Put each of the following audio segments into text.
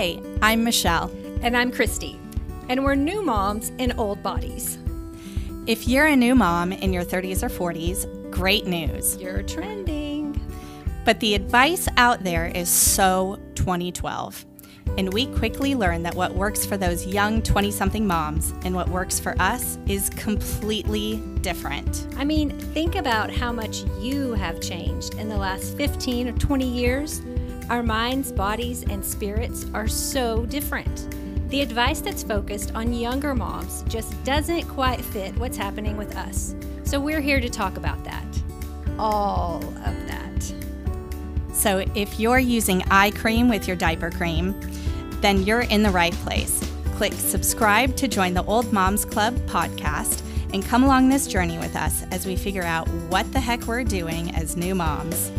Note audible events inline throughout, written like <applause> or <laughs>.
Hey, I'm Michelle. And I'm Kristi. And we're new moms in old bodies. If you're a new mom in your 30s or 40s, great news. You're trending. But the advice out there is so 2012. And we quickly learned that what works for those young 20 something moms and what works for us is completely different. I mean, think about how much you have changed in the last 15 or 20 years. Our minds, bodies, and spirits are so different. The advice that's focused on younger moms just doesn't quite fit what's happening with us. So we're here to talk about that. All of that. So if you're using eye cream with your diaper cream, then you're in the right place. Click subscribe to join the Old Moms Club podcast and come along this journey with us as we figure out what the heck we're doing as new moms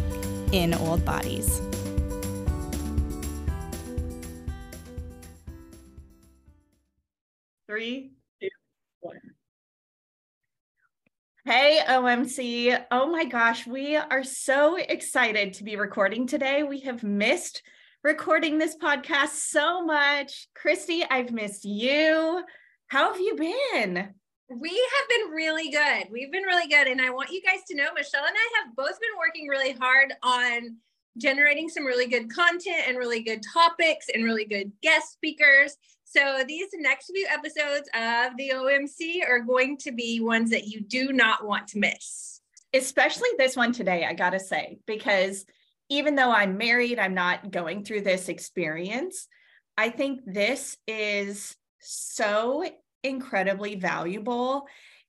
in old bodies. Three, two, one. Hey, OMC. Oh my gosh, we are so excited to be recording today. We have missed recording this podcast so much. Kristi, I've missed you. How have you been? We have been really good. We've been really good. And I want you guys to know Michelle and I have both been working really hard on generating some really good content and really good topics and really good guest speakers. So these next few episodes of the OMC are going to be ones that you do not want to miss. Especially this one today, I got to say, because even though I'm married, I'm not going through this experience. I think this is so incredibly valuable.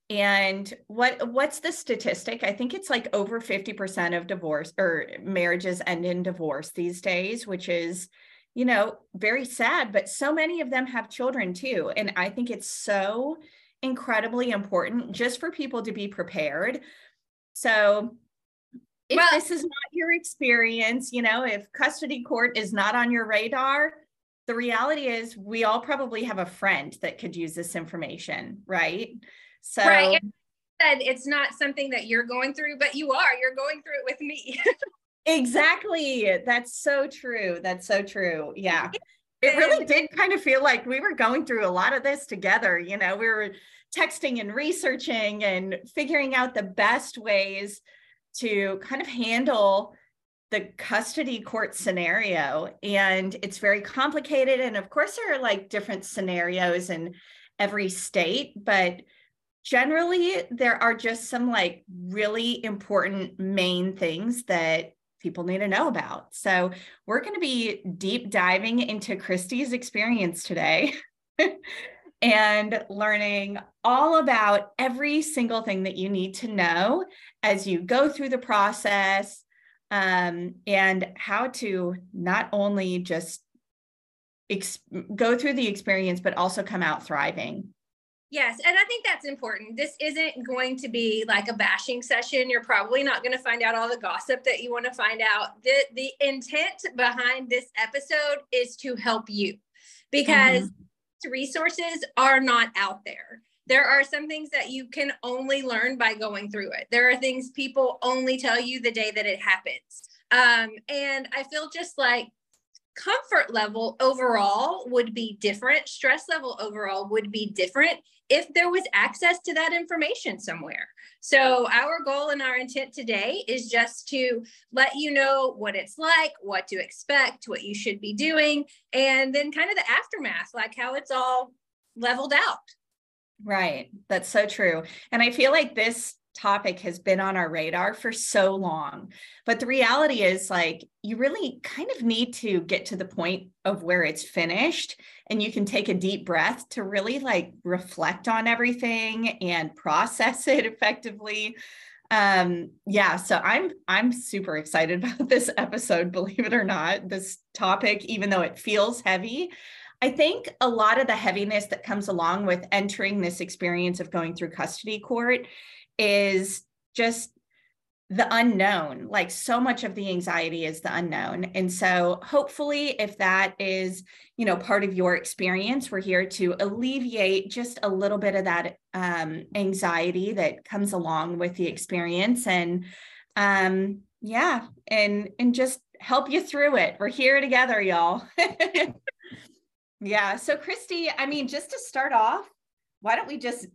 And what what's the statistic? I think it's like over 50% of divorce or marriages end in divorce these days, which is, you know, very sad, but so many of them have children too. And I think it's so incredibly important just for people to be prepared. So if well, this is not your experience, you know, if custody court is not on your radar, the reality is we all probably have a friend that could use this information, right? So right. said it's not something that you're going through, but you are. You're going through it with me. <laughs> exactly. That's so true. That's so true. Yeah. It really did kind of feel like we were going through a lot of this together. You know, we were texting and researching and figuring out the best ways to kind of handle the custody court scenario and it's very complicated and of course there are like different scenarios in every state but generally there are just some like really important main things that people need to know about so we're going to be deep diving into Kristi's experience today <laughs> and learning all about every single thing that you need to know as you go through the process um, and how to not only just ex- go through the experience, but also come out thriving. Yes, and I think that's important. This isn't going to be like a bashing session. You're probably not going to find out all the gossip that you want to find out. The the intent behind this episode is to help you because mm-hmm resources are not out there. There are some things that you can only learn by going through it. There are things people only tell you the day that it happens. Um, and I feel just like comfort level overall would be different, stress level overall would be different if there was access to that information somewhere. So, our goal and our intent today is just to let you know what it's like, what to expect, what you should be doing, and then kind of the aftermath, like how it's all leveled out. Right. That's so true. And I feel like this topic has been on our radar for so long. But the reality is, like, you really kind of need to get to the point of where it's finished and you can take a deep breath to really like reflect on everything and process <laughs> it effectively. Um, yeah, so I'm I'm super excited <laughs> about this episode, believe it or not, this topic, even though it feels heavy. I think a lot of the heaviness that comes along with entering this experience of going through custody court is just the unknown like so much of the anxiety is the unknown. And so hopefully if that is you know part of your experience we're here to alleviate just a little bit of that um, anxiety that comes along with the experience. And um, yeah and and just help you through it. We're here together y'all. <laughs> Yeah. So, Kristi, I mean, just to start off, why don't we just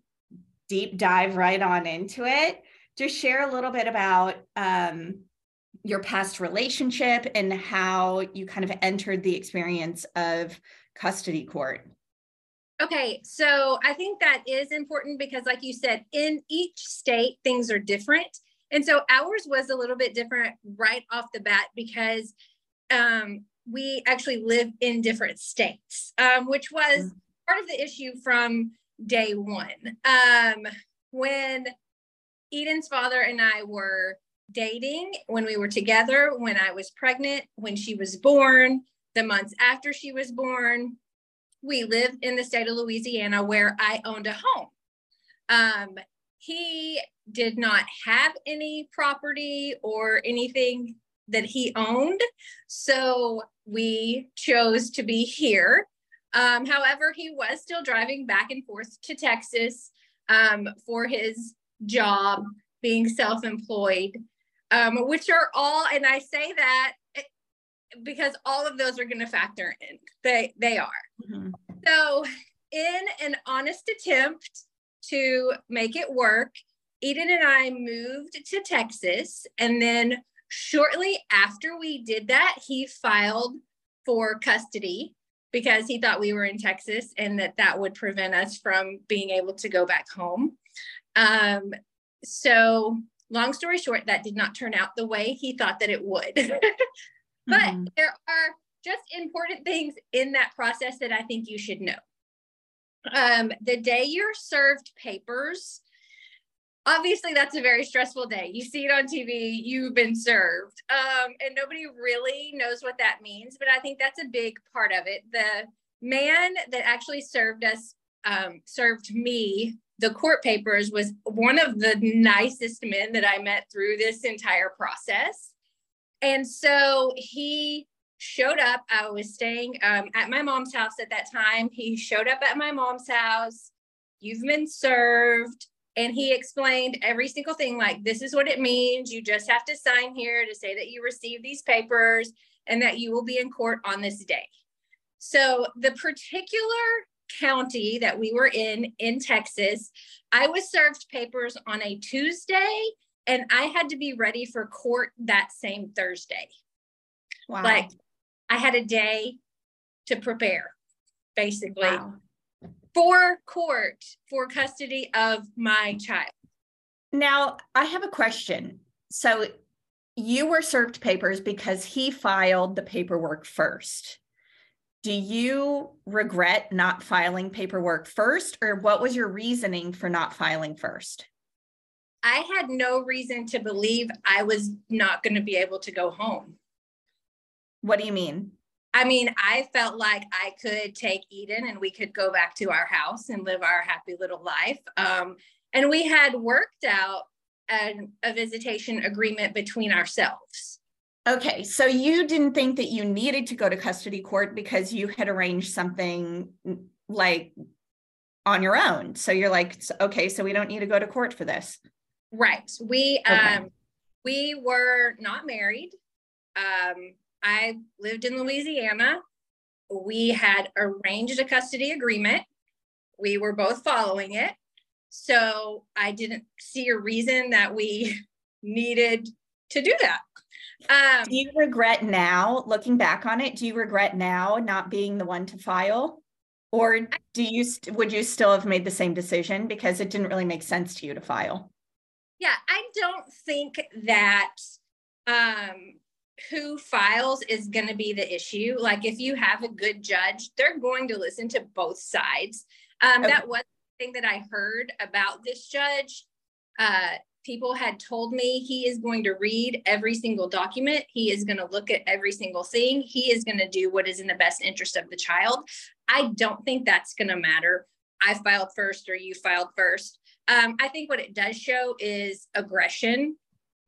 deep dive right on into it? Just share a little bit about um, your past relationship and how you kind of entered the experience of custody court. Okay, so I think that is important because, like you said, in each state, things are different. And so ours was a little bit different right off the bat because um, we actually live in different states, um, which was mm. part of the issue from day one. Um, when Eden's father and I were dating, when we were together, when I was pregnant, when she was born, the months after she was born, we lived in the state of Louisiana where I owned a home. Um, he did not have any property or anything that he owned. So we chose to be here. Um, however, he was still driving back and forth to Texas um, for his job, being self employed, um, which are all, and I say that because all of those are going to factor in. They, they are. Mm-hmm. So, in an honest attempt to make it work, Eden and I moved to Texas. And then shortly after we did that, he filed for custody because he thought we were in Texas and that that would prevent us from being able to go back home. Um, so, long story short, that did not turn out the way he thought that it would. <laughs> but mm-hmm. there are just important things in that process that I think you should know. Um, the day you're served papers, obviously that's a very stressful day. You see it on TV, you've been served. Um, and nobody really knows what that means, but I think that's a big part of it. The man that actually served us, um, served me the court papers was one of the nicest men that I met through this entire process. And so he showed up. I was staying um, at my mom's house at that time. He showed up at my mom's house. You've been served. And he explained every single thing like, this is what it means. You just have to sign here to say that you received these papers and that you will be in court on this day. So, the particular county that we were in in Texas, I was served papers on a Tuesday and I had to be ready for court that same Thursday. Wow. Like I had a day to prepare, basically, wow. For court for custody of my child. Now, I have a question. So, you were served papers because he filed the paperwork first. Do you regret not filing paperwork first, or what was your reasoning for not filing first? I had no reason to believe I was not going to be able to go home. What do you mean? I mean, I felt like I could take Eden and we could go back to our house and live our happy little life. Um, and we had worked out an, a visitation agreement between ourselves. Okay, so you didn't think that you needed to go to custody court because you had arranged something like on your own. So you're like, okay, so we don't need to go to court for this. Right. We okay. um we were not married. Um I lived in Louisiana. We had arranged a custody agreement. We were both following it. So I didn't see a reason that we <laughs> needed to do that. Um, do you regret now, looking back on it, do you regret now not being the one to file? Or do you would you still have made the same decision because it didn't really make sense to you to file? Yeah, I don't think that um, who files is going to be the issue. Like if you have a good judge, they're going to listen to both sides. Um, okay. That was the thing that I heard about this judge. Uh, people had told me he is going to read every single document. He is going to look at every single thing. He is going to do what is in the best interest of the child. I don't think that's going to matter. I filed first or you filed first. Um, I think what it does show is aggression.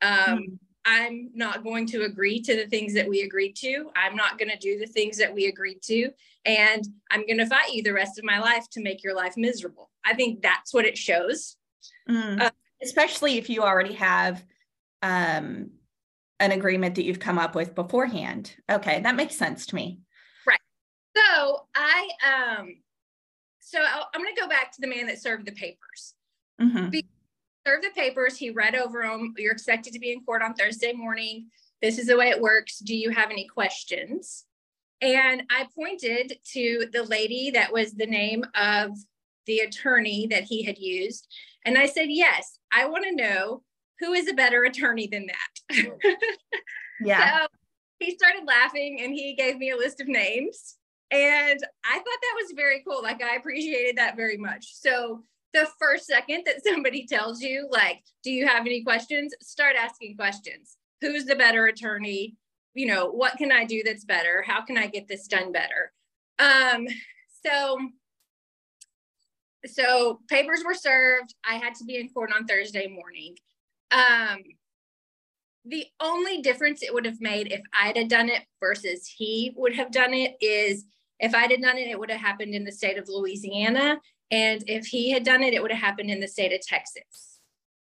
Um, mm-hmm I'm not going to agree to the things that we agreed to. I'm not going to do the things that we agreed to. And I'm going to fight you the rest of my life to make your life miserable. I think that's what it shows. Mm. Uh, Especially if you already have um, an agreement that you've come up with beforehand. Okay, that makes sense to me. Right. So I um so I'm going to go back to the man that served the papers. Mhm. Served the papers. He read over them. You're expected to be in court on Thursday morning. This is the way it works. Do you have any questions? And I pointed to the lady that was the name of the attorney that he had used. And I said, Yes, I want to know who is a better attorney than that. <laughs> Yeah. So he started laughing and he gave me a list of names. And I thought that was very cool. Like, I appreciated that very much. So, the first second that somebody tells you, like, do you have any questions? Start asking questions. Who's the better attorney? You know, what can I do that's better? How can I get this done better? Um, so, so papers were served. I had to be in court on Thursday morning. Um, the only difference it would have made if I'd have done it versus he would have done it is if I'd have done it, it would have happened in the state of Louisiana. And if he had done it, it would have happened in the state of Texas.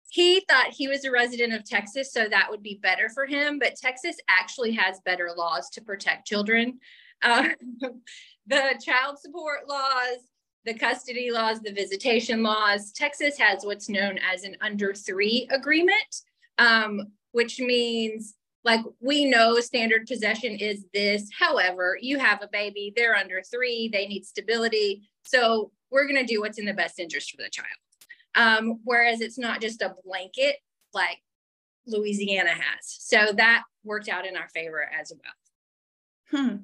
He thought he was a resident of Texas, so that would be better for him. But Texas actually has better laws to protect children. Uh, <laughs> the child support laws, the custody laws, the visitation laws. Texas has what's known as an under three agreement, um, which means like we know standard possession is this. However, you have a baby, they're under three, they need stability. So we're going to do what's in the best interest for the child. Um, whereas it's not just a blanket like Louisiana has. So that worked out in our favor as well. Hmm.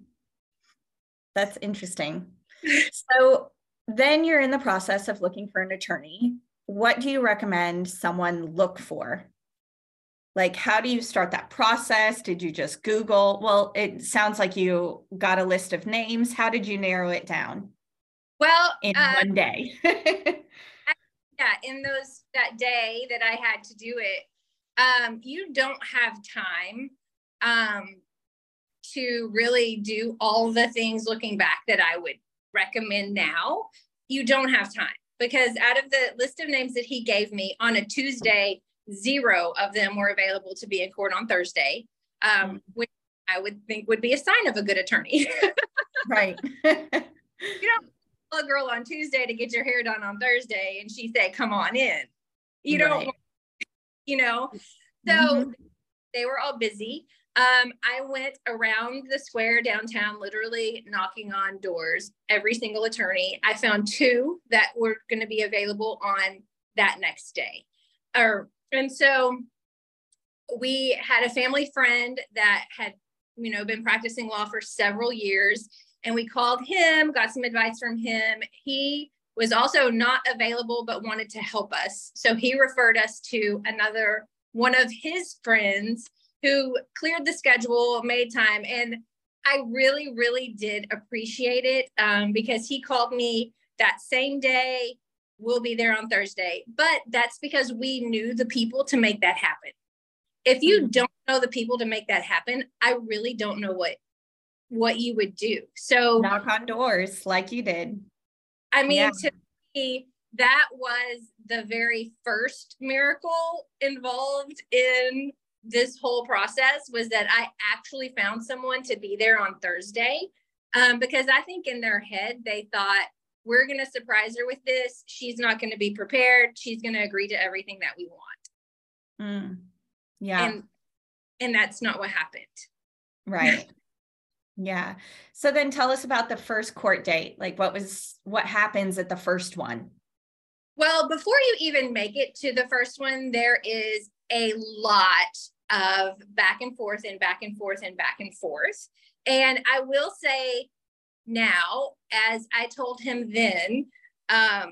That's interesting. <laughs> so then you're in the process of looking for an attorney. What do you recommend someone look for? Like, how do you start that process? Did you just Google? Well, it sounds like you got a list of names. How did you narrow it down Well, in uh, one day? yeah, in those that day that I had to do it, um, you don't have time um, to really do all the things looking back that I would recommend now. You don't have time because out of the list of names that he gave me on a Tuesday, zero of them were available to be in court on Thursday, um, which I would think would be a sign of a good attorney. <laughs> right. <laughs> you call a girl on Tuesday to get your hair done on Thursday and she say, come on in. You don't, Right. you know, so Mhm. they were all busy. Um, I went around the square downtown, literally knocking on doors, every single attorney. I found two that were going to be available on that next day. Or, and so we had a family friend that had, you know, been practicing law for several years. And we called him, got some advice from him. He was also not available, but wanted to help us. So he referred us to another one of his friends who cleared the schedule, made time. And I really, really did appreciate it um, because he called me that same day. We'll be there on Thursday. But that's because we knew the people to make that happen. If you Mhm. don't know the people to make that happen, I really don't know what what you would do. So Knock on doors like you did. I mean, Yeah. to me, that was the very first miracle involved in this whole process was that I actually found someone to be there on Thursday. Um, because I think in their head, they thought, we're going to surprise her with this. She's not going to be prepared. She's going to agree to everything that we want. Mm. Yeah. And and that's not what happened. Right. Yeah. So then tell us about the first court date. Like what was what happens at the first one? Well, before you even make it to the first one, there is a lot of back and forth and back and forth and back and forth. And I will say now, as I told him then, um,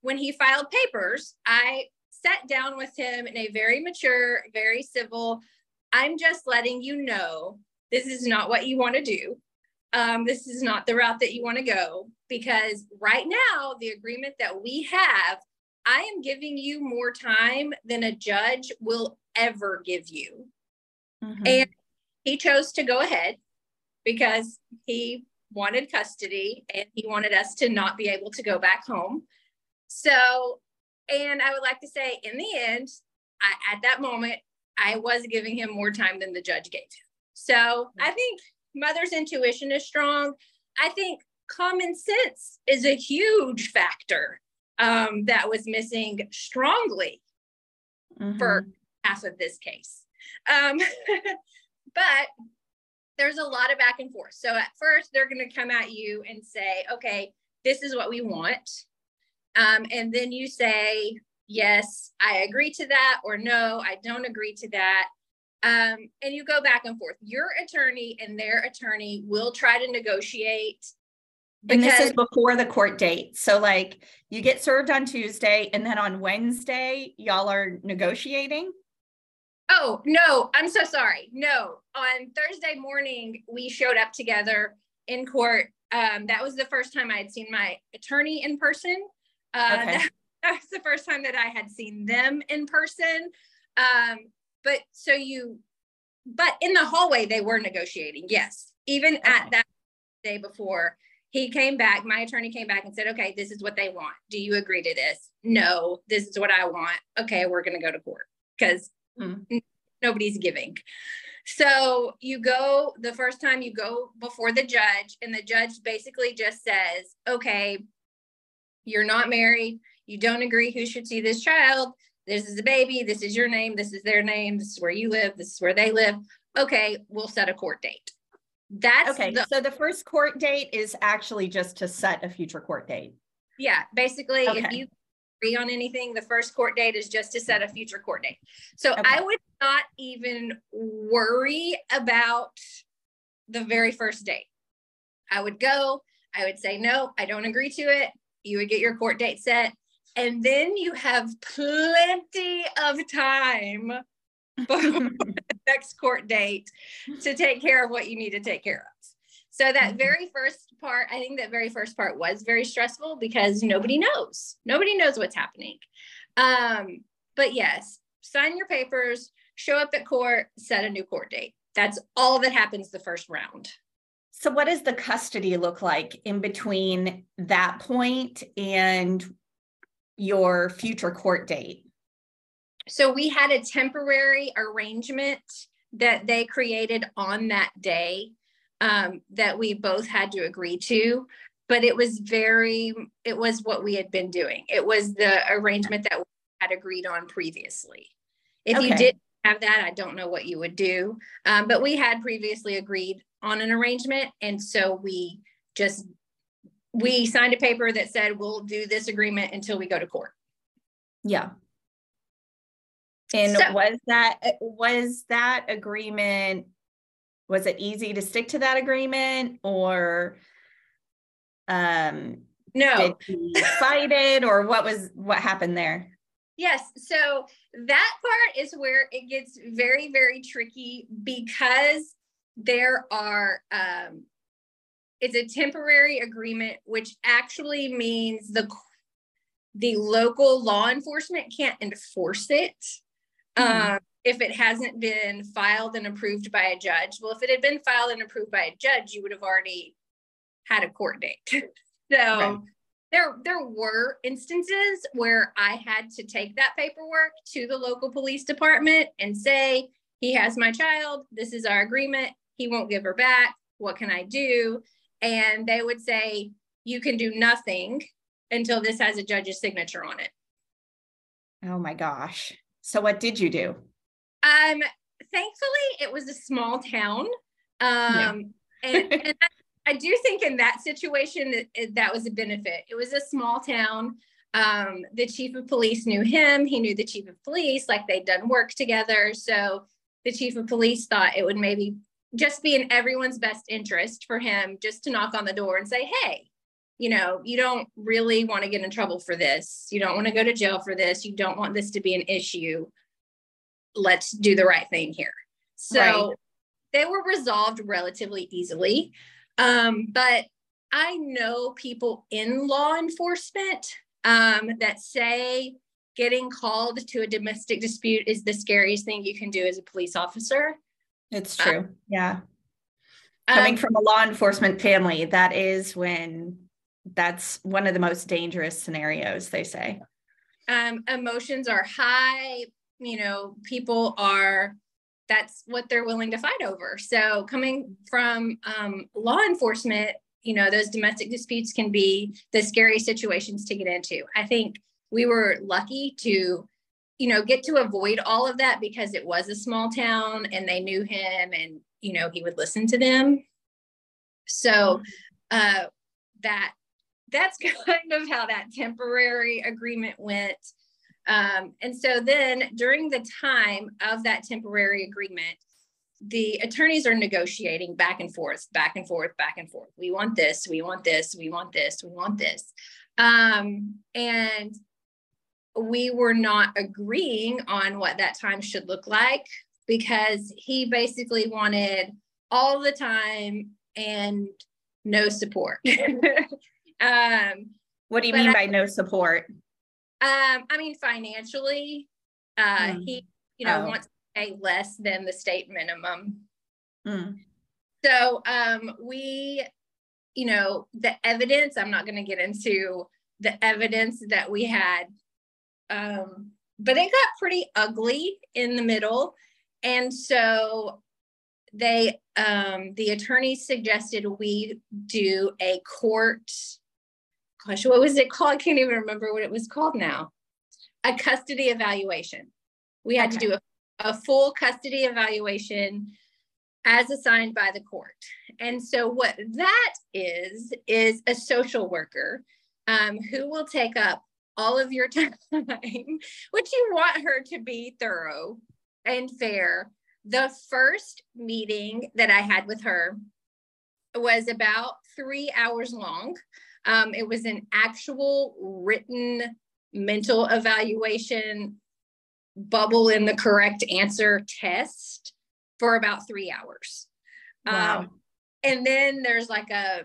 when he filed papers, I sat down with him in a very mature, very civil, I'm just letting you know this is not what you want to do. Um, this is not the route that you want to go because right now, the agreement that we have, I am giving you more time than a judge will ever give you. Mhm. And he chose to go ahead because he wanted custody and he wanted us to not be able to go back home. So, and I would like to say, in the end, I, at that moment, I was giving him more time than the judge gave him. So I think mother's intuition is strong. I think common sense is a huge factor um, that was missing strongly mm-hmm. for half of this case. Um, <laughs> but there's a lot of back and forth. So at first, they're going to come at you and say, okay, this is what we want. Um, and then you say, yes, I agree to that, or no, I don't agree to that. Um, and you go back and forth. Your attorney and their attorney will try to negotiate. and this is before the court date. So, like, you get served on Tuesday, and then on Wednesday, y'all are negotiating. Oh, no, I'm so sorry. No, on Thursday morning, we showed up together in court. Um, that was the first time I had seen my attorney in person. Uh, okay. that, <laughs> that, was the first time that I had seen them in person. Um, but so you, but in the hallway, they were negotiating. Yes. Even at that day before, he came back, my attorney came back and said, okay, this is what they want. Do you agree to this? No, this is what I want. Okay, we're going to go to court because mm. nobody's giving. So you go the first time you go before the judge, and the judge basically just says, okay, you're not married. You don't agree who should see this child. This is a baby. This is your name. This is their name. This is where you live. This is where they live. Okay, we'll set a court date. That's okay. The, so the first court date is actually just to set a future court date. Yeah, basically, okay. if you agree on anything, the first court date is just to set a future court date. So okay. I would not even worry about the very first date. I would go, I would say, no, I don't agree to it. You would get your court date set. And then you have plenty of time <laughs> before the next court date to take care of what you need to take care of. So that mm-hmm. very first part, I think that very first part was very stressful because nobody knows. Nobody knows what's happening. Um, but yes, sign your papers, show up at court, set a new court date. That's all that happens the first round. So, what does the custody look like in between that point and your future court date? So, we had a temporary arrangement that they created on that day um, that we both had to agree to but it was very it was what we had been doing it was the arrangement that we had agreed on previously if okay. you didn't have that i don't know what you would do um, but we had previously agreed on an arrangement and so we just we signed a paper that said we'll do this agreement until we go to court. Yeah. And so, was that was that agreement was it easy to stick to that agreement or um no. fight it or what was what happened there? Yes. So that part is where it gets very very tricky because there are um it's a temporary agreement which actually means the the local law enforcement can't enforce it mm-hmm. um if it hasn't been filed and approved by a judge. Well, if it had been filed and approved by a judge, you would have already had a court date. <laughs> so right. there there were instances where I had to take that paperwork to the local police department and say, he has my child, this is our agreement, he won't give her back. What can I do? And they would say, you can do nothing until this has a judge's signature on it. Oh my gosh. So what did you do? Um, thankfully, it was a small town. Um, yeah. and, <laughs> and I, I, do think in that situation that, that was a benefit. It was a small town. Um, the chief of police knew him. He knew the chief of police, like they'd done work together. So the chief of police thought it would maybe just be in everyone's best interest for him just to knock on the door and say, hey, you know, you don't really want to get in trouble for this. You don't want to go to jail for this. You don't want this to be an issue let's do the right thing here. So right. they were resolved relatively easily. Um, but I know people in law enforcement um, that say getting called to a domestic dispute is the scariest thing you can do as a police officer. It's true. Um, yeah. Coming um, from a law enforcement family, that is when that's one of the most dangerous scenarios, they say. Um, emotions are high, you know, people are that's what they're willing to fight over. So coming from um, law enforcement, you know, those domestic disputes can be the scary situations to get into. I think we were lucky to, you know, get to avoid all of that because it was a small town and they knew him and, you know, he would listen to them. So uh, that that's <laughs> kind of how that temporary agreement went. Um, and so then during the time of that temporary agreement, the attorneys are negotiating back and forth, back and forth, back and forth. We want this, we want this, we want this, we want this. Um, and we were not agreeing on what that time should look like because he basically wanted all the time and no support. <laughs> um, what do you mean I, by no support? Um, I mean financially, uh, mm. he you know oh. wants to pay less than the state minimum. Mm. So um, we, you know, the evidence. I'm not going to get into the evidence that we had, um, but it got pretty ugly in the middle, and so they um, the attorneys suggested we do a court gosh what was it called? I can't even remember what it was called now. A custody evaluation. We had okay. to do a, a full custody evaluation as assigned by the court. And so what that is is a social worker um, who will take up all of your <laughs> time which you want her to be thorough and fair the first meeting that I had with her was about three hours long. Um, it was an actual written mental evaluation, bubble in the correct answer test for about three hours. Wow. Um, and then there's like a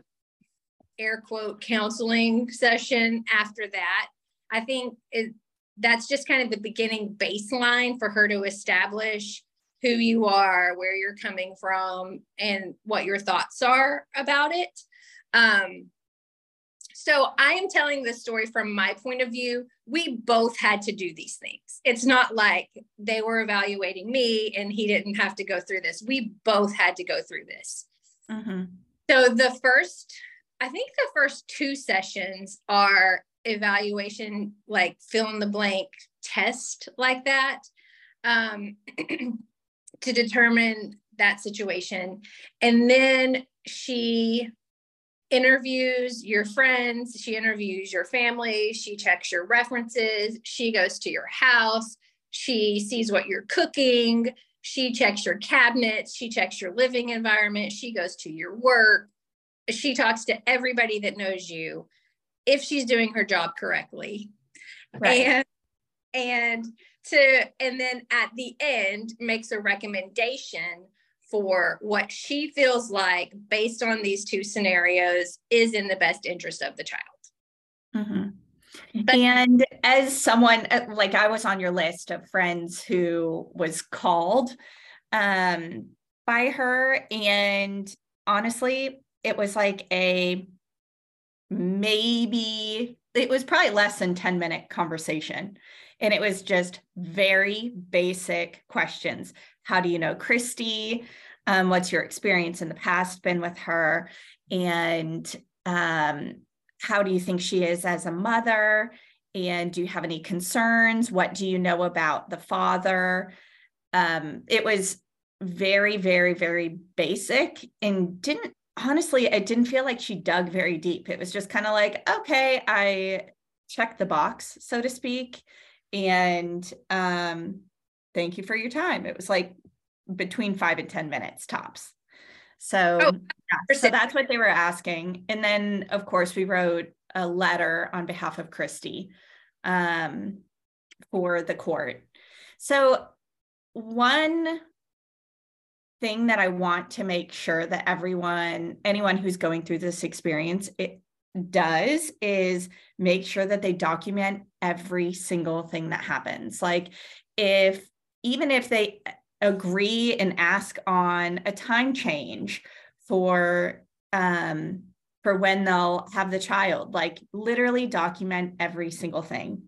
air quote counseling session after that. I think it, that's just kind of the beginning baseline for her to establish who you are, where you're coming from, and what your thoughts are about it. Um, so I am telling this story from my point of view. We both had to do these things. It's not like they were evaluating me and he didn't have to go through this. We both had to go through this. Mm-hmm. So the first, I think the first two sessions are evaluation, like fill in the blank test like that. Um, <clears throat> to determine that situation. And then she interviews your friends, she interviews your family, she checks your references, she goes to your house, she sees what you're cooking, she checks your cabinets, she checks your living environment, she goes to your work, she talks to everybody that knows you if she's doing her job correctly. Right. And and to and then at the end makes a recommendation for what she feels like based on these two scenarios is in the best interest of the child mm-hmm. but, and as someone uh, like i was on your list of friends who was called um, by her and honestly it was like a maybe it was probably less than 10 minute conversation and it was just very basic questions. How do you know Kristi? Um, what's your experience in the past been with her? And um, how do you think she is as a mother? And do you have any concerns? What do you know about the father? Um, it was very, very, very basic and didn't honestly, it didn't feel like she dug very deep. It was just kind of like, okay, I checked the box, so to speak and um, thank you for your time. It was like between five and 10 minutes tops. So, oh, yeah, so that's what they were asking. And then, of course, we wrote a letter on behalf of Kristi um, for the court. So, one thing that I want to make sure that everyone, anyone who's going through this experience, it, does is make sure that they document every single thing that happens. Like if even if they agree and ask on a time change for um for when they'll have the child, like literally document every single thing.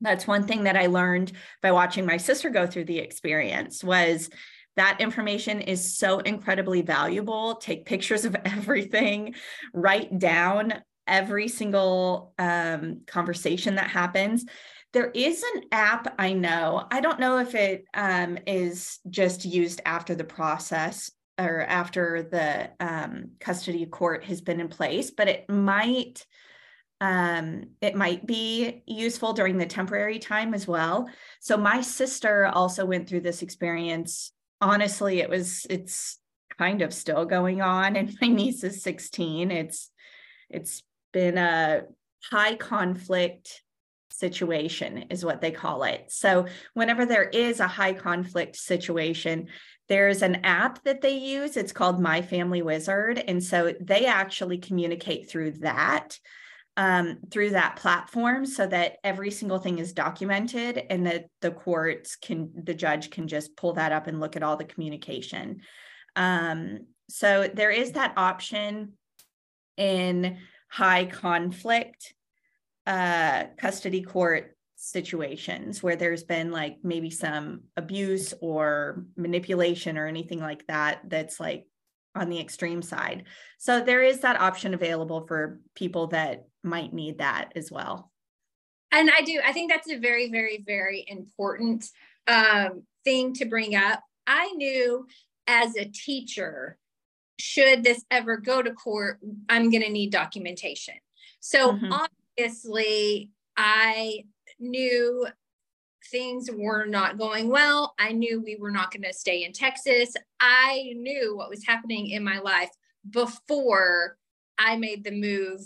That's one thing that I learned by watching my sister go through the experience was that information is so incredibly valuable. Take pictures of <laughs> everything, write down every single um, conversation that happens. There is an app I know. I don't know if it um, is just used after the process or after the um, custody court has been in place, but it might um, it might be useful during the temporary time as well. So my sister also went through this experience. Honestly, it was it's kind of still going on, and my niece is 16. It's it's been a high conflict situation is what they call it. So whenever there is a high conflict situation, there's an app that they use. It's called My Family Wizard. And so they actually communicate through that um, through that platform so that every single thing is documented and that the courts can, the judge can just pull that up and look at all the communication. Um, so there is that option in high conflict uh, custody court situations where there's been like maybe some abuse or manipulation or anything like that that's like on the extreme side. So there is that option available for people that might need that as well. And I do. I think that's a very, very, very important um, thing to bring up. I knew as a teacher, should this ever go to court, I'm going to need documentation. So mm-hmm. obviously, I knew things were not going well. I knew we were not going to stay in Texas. I knew what was happening in my life before I made the move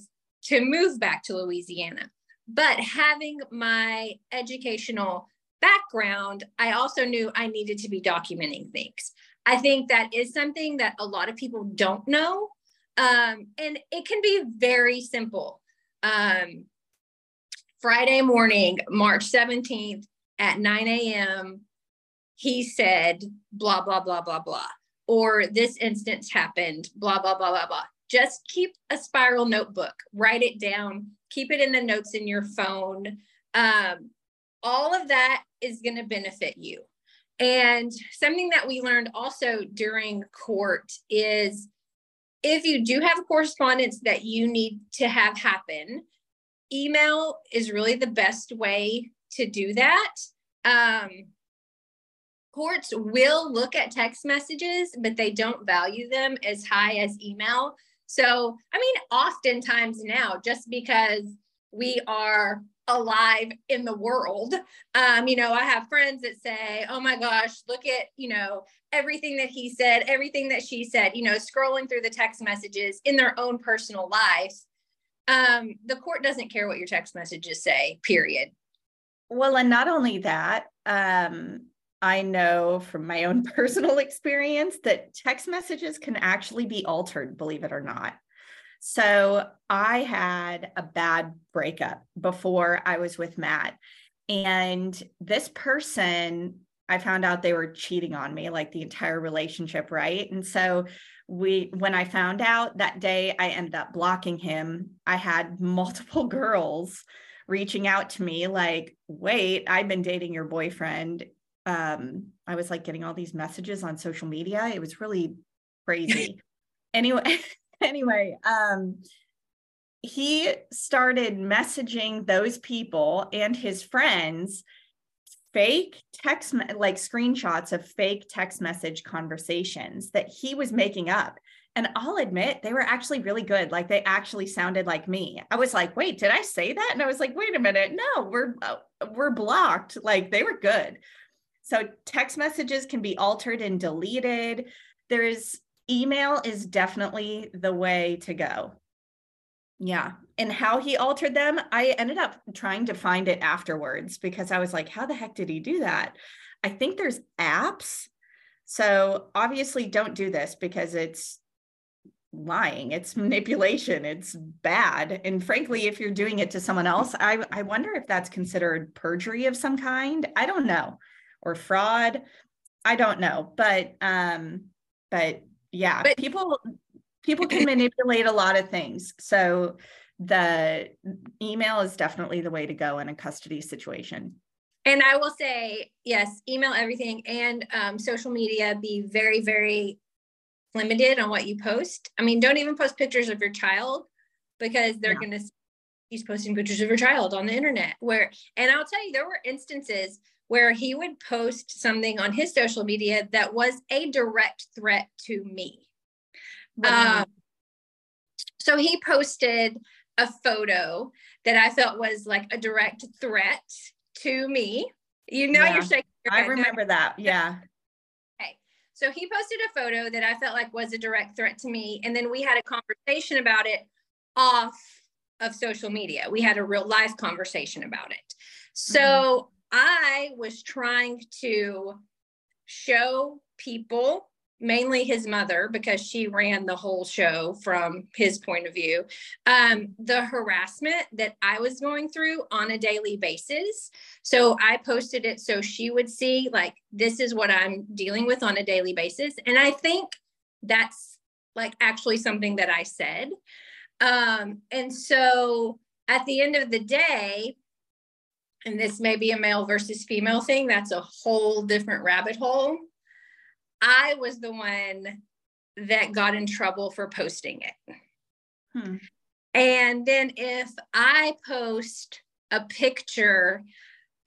to move back to Louisiana. But having my educational background, I also knew I needed to be documenting things. I think that is something that a lot of people don't know. Um, and it can be very simple. Um, Friday morning, March 17th at 9 a.m., he said, blah, blah, blah, blah, blah. Or this instance happened, blah, blah, blah, blah, blah. Just keep a spiral notebook, write it down, keep it in the notes in your phone. Um, all of that is going to benefit you. And something that we learned also during court is if you do have correspondence that you need to have happen, email is really the best way to do that. Um, courts will look at text messages, but they don't value them as high as email. So, I mean, oftentimes now, just because we are alive in the world, um, you know, I have friends that say, oh my gosh, look at, you know, everything that he said, everything that she said, you know, scrolling through the text messages in their own personal life um, the court doesn't care what your text messages say, period. Well, and not only that, um, I know from my own <laughs> personal experience that text messages can actually be altered, believe it or not. So I had a bad breakup before I was with Matt. And this person, I found out they were cheating on me like the entire relationship, right? And so we when i found out that day i ended up blocking him i had multiple <laughs> girls reaching out to me like wait i've been dating your boyfriend. Um i was like getting all these messages on social media. It was really crazy. <laughs> Anyway <laughs> anyway um he started messaging those people and his friends fake text like screenshots of fake text message conversations that he was making up. And i'll admit they were actually really good. Like they actually sounded like me. I was like wait did i say that? And i was like wait a minute. No we're uh, we're blocked. Like they were good. So text messages can be altered and deleted. There's email is definitely the way to go yeah. And how he altered them, I ended up trying to find it afterwards because I was like, how the heck did he do that? I think there's apps. So obviously, don't do this because it's lying, it's <laughs> manipulation, it's bad. And frankly, if you're doing it to someone else, I, I wonder if that's considered perjury of some kind. I don't know. Or fraud. I don't know. But, um, but yeah, but people people can <laughs> manipulate a lot of things. So the email is definitely the way to go in a custody situation. And I will say, yes, email everything and um, social media. Be very, very limited on what you post. I mean, don't even post pictures of your child because they're yeah. going to he's posting pictures of your child on the internet where and i'll tell you there were instances where he would post something on his social media that was a direct threat to me um, so he posted a photo that i felt was like a direct threat to me you know yeah. you're shaking your i remember that yeah okay so he posted a photo that i felt like was a direct threat to me and then we had a conversation about it off of social media. We had a real life conversation about it. So mm-hmm. I was trying to show people, mainly his mother, because she ran the whole show from his point of view, um, the harassment that I was going through on a daily basis. So I posted it so she would see, like, this is what I'm dealing with on a daily basis. And I think that's like actually something that I said. Um, and so at the end of the day, and this may be a male versus female thing, that's a whole different rabbit hole. I was the one that got in trouble for posting it. Hmm. And then if I post a picture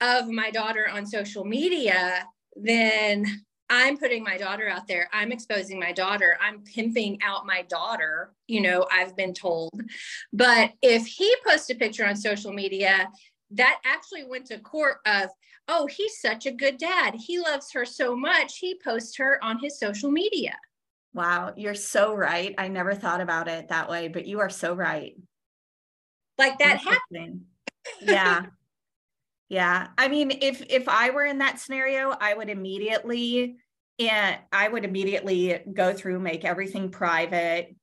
of my daughter on social media, then I'm putting my daughter out there. I'm exposing my daughter. I'm pimping out my daughter, you know, I've been told. But if he posts a picture on social media, that actually went to court of, oh, he's such a good dad. He loves her so much. He posts her on his social media. Wow, you're so right. I never thought about it that way, but you are so right. Like that happened. yeah. Yeah. I mean, if if I were in that scenario, I would immediately and I would immediately go through, make everything private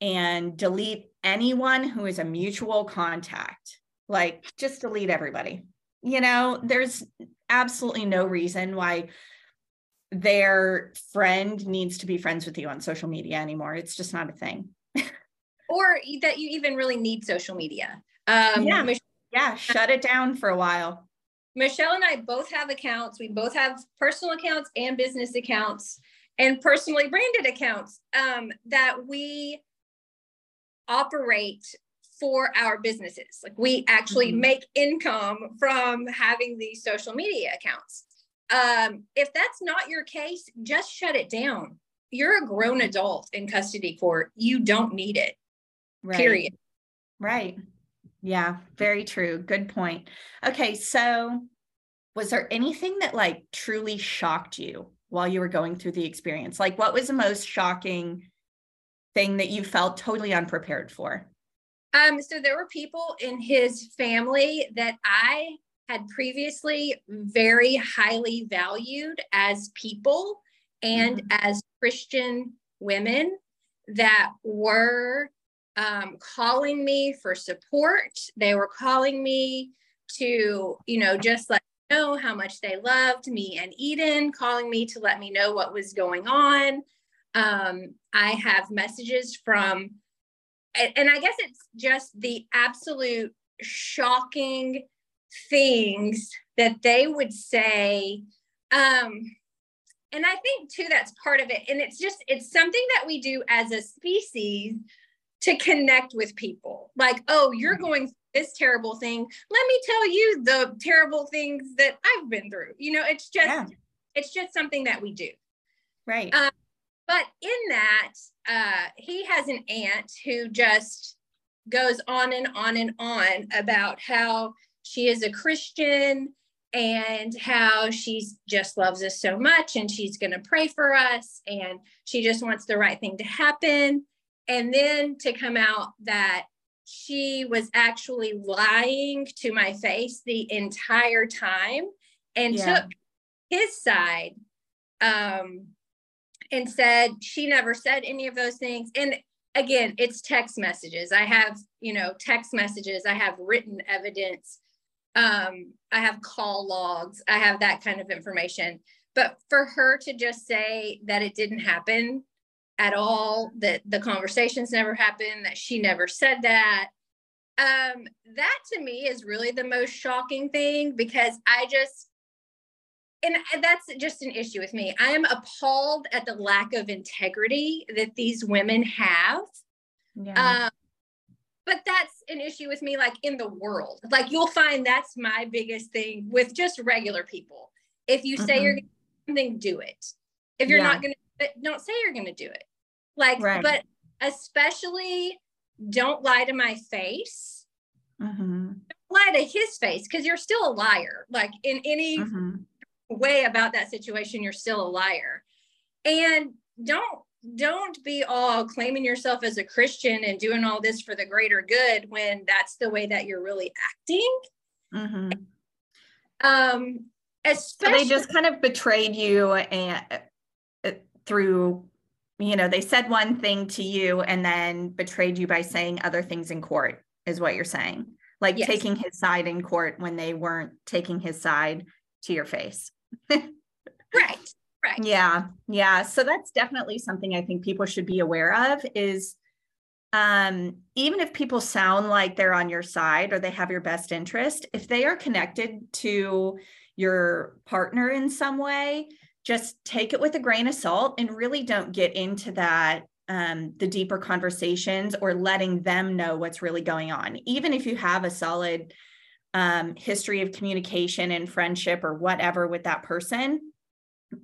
and delete anyone who is a mutual contact. Like just delete everybody. You know, there's absolutely no reason why their friend needs to be friends with you on social media anymore. It's just not a thing. <laughs> or that you even really need social media. Um, yeah. Yeah, shut it down for a while. Michelle and I both have accounts. We both have personal accounts and business accounts and personally branded accounts um, that we operate for our businesses. Like we actually mm-hmm. make income from having these social media accounts. Um, if that's not your case, just shut it down. You're a grown mm-hmm. adult in custody court. You don't need it. Right. Period. Right. Yeah, very true. Good point. Okay, so was there anything that like truly shocked you while you were going through the experience? Like what was the most shocking thing that you felt totally unprepared for? Um, so there were people in his family that I had previously very highly valued as people and mm-hmm. as Christian women that were um, calling me for support. They were calling me to, you know, just let me know how much they loved me and Eden, calling me to let me know what was going on. Um, I have messages from, and, and I guess it's just the absolute shocking things that they would say. Um, and I think too, that's part of it. And it's just, it's something that we do as a species to connect with people. Like, oh, you're mm-hmm. going this terrible thing. Let me tell you the terrible things that I've been through. You know, it's just yeah. it's just something that we do. Right. Um, but in that, uh, he has an aunt who just goes on and on and on about how she is a Christian and how she just loves us so much and she's going to pray for us and she just wants the right thing to happen and then to come out that she was actually lying to my face the entire time and yeah. took his side um, and said she never said any of those things. And again it's text messages. I have you know text messages. I have written evidence. Um, i have call logs. I have that kind of information. But for her to just say that it didn't happen at all, that the conversations never happened, that she never said that. Um, that to me is really the most shocking thing because I just, and that's just an issue with me. I am appalled at the lack of integrity that these women have. Yeah. Um, but that's an issue with me, like in the world. Like you'll find that's my biggest thing with just regular people. If you say mm-hmm. you're going to do something, do it. If you're yeah. not going to, don't say you're going to do it. Like, right. but especially don't lie to my face. Mm-hmm. Lie to his face because you're still a liar. Like in any mm-hmm. Way about that situation, you're still a liar. And don't don't be all claiming yourself as a Christian and doing all this for the greater good when that's the way that you're really acting. Mm-hmm. Um, especially so they just kind of betrayed you and uh, through, you know, they said one thing to you and then betrayed you by saying other things in court, is what you're saying. Like yes. taking his side in court when they weren't taking his side to your face. <laughs> right Right. Yeah. Yeah. So that's definitely something I think people should be aware of is um, even if people sound like they're on your side or they have your best interest, if they are connected to your partner in some way, just take it with a grain of salt and really don't get into that um, the deeper conversations or letting them know what's really going on. Even if you have a solid um, history of communication and friendship or whatever with that person,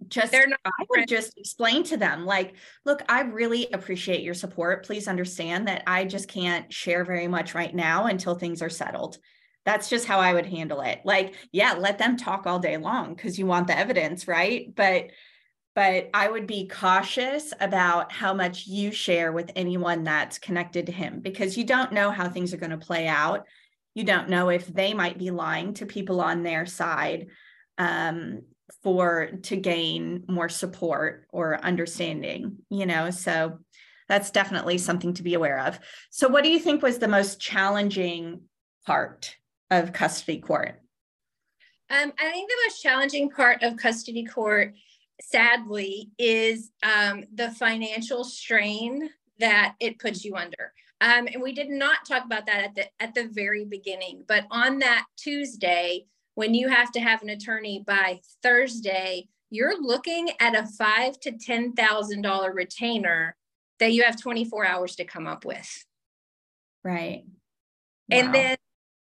just They're not I would just explain to them like look I really appreciate your support. Please understand that I just can't share very much right now until things are settled. That's just how I would handle it. Like yeah let them talk all day long cuz you want the evidence right? But but I would be cautious about how much you share with anyone that's connected to him because you don't know how things are going to play out you don't know if they might be lying to people on their side um, for to gain more support or understanding you know? So that's definitely something to be aware of. So what do you think was the most challenging part of custody court? Um, i think the most challenging part of custody court sadly is um, the financial strain that it puts you under um, and we did not talk about that at the at the very beginning but on that tuesday when you have to have an attorney by Thursday, you're looking at a five to ten thousand dollar retainer that you have 24 hours to come up with. Right. Wow. And then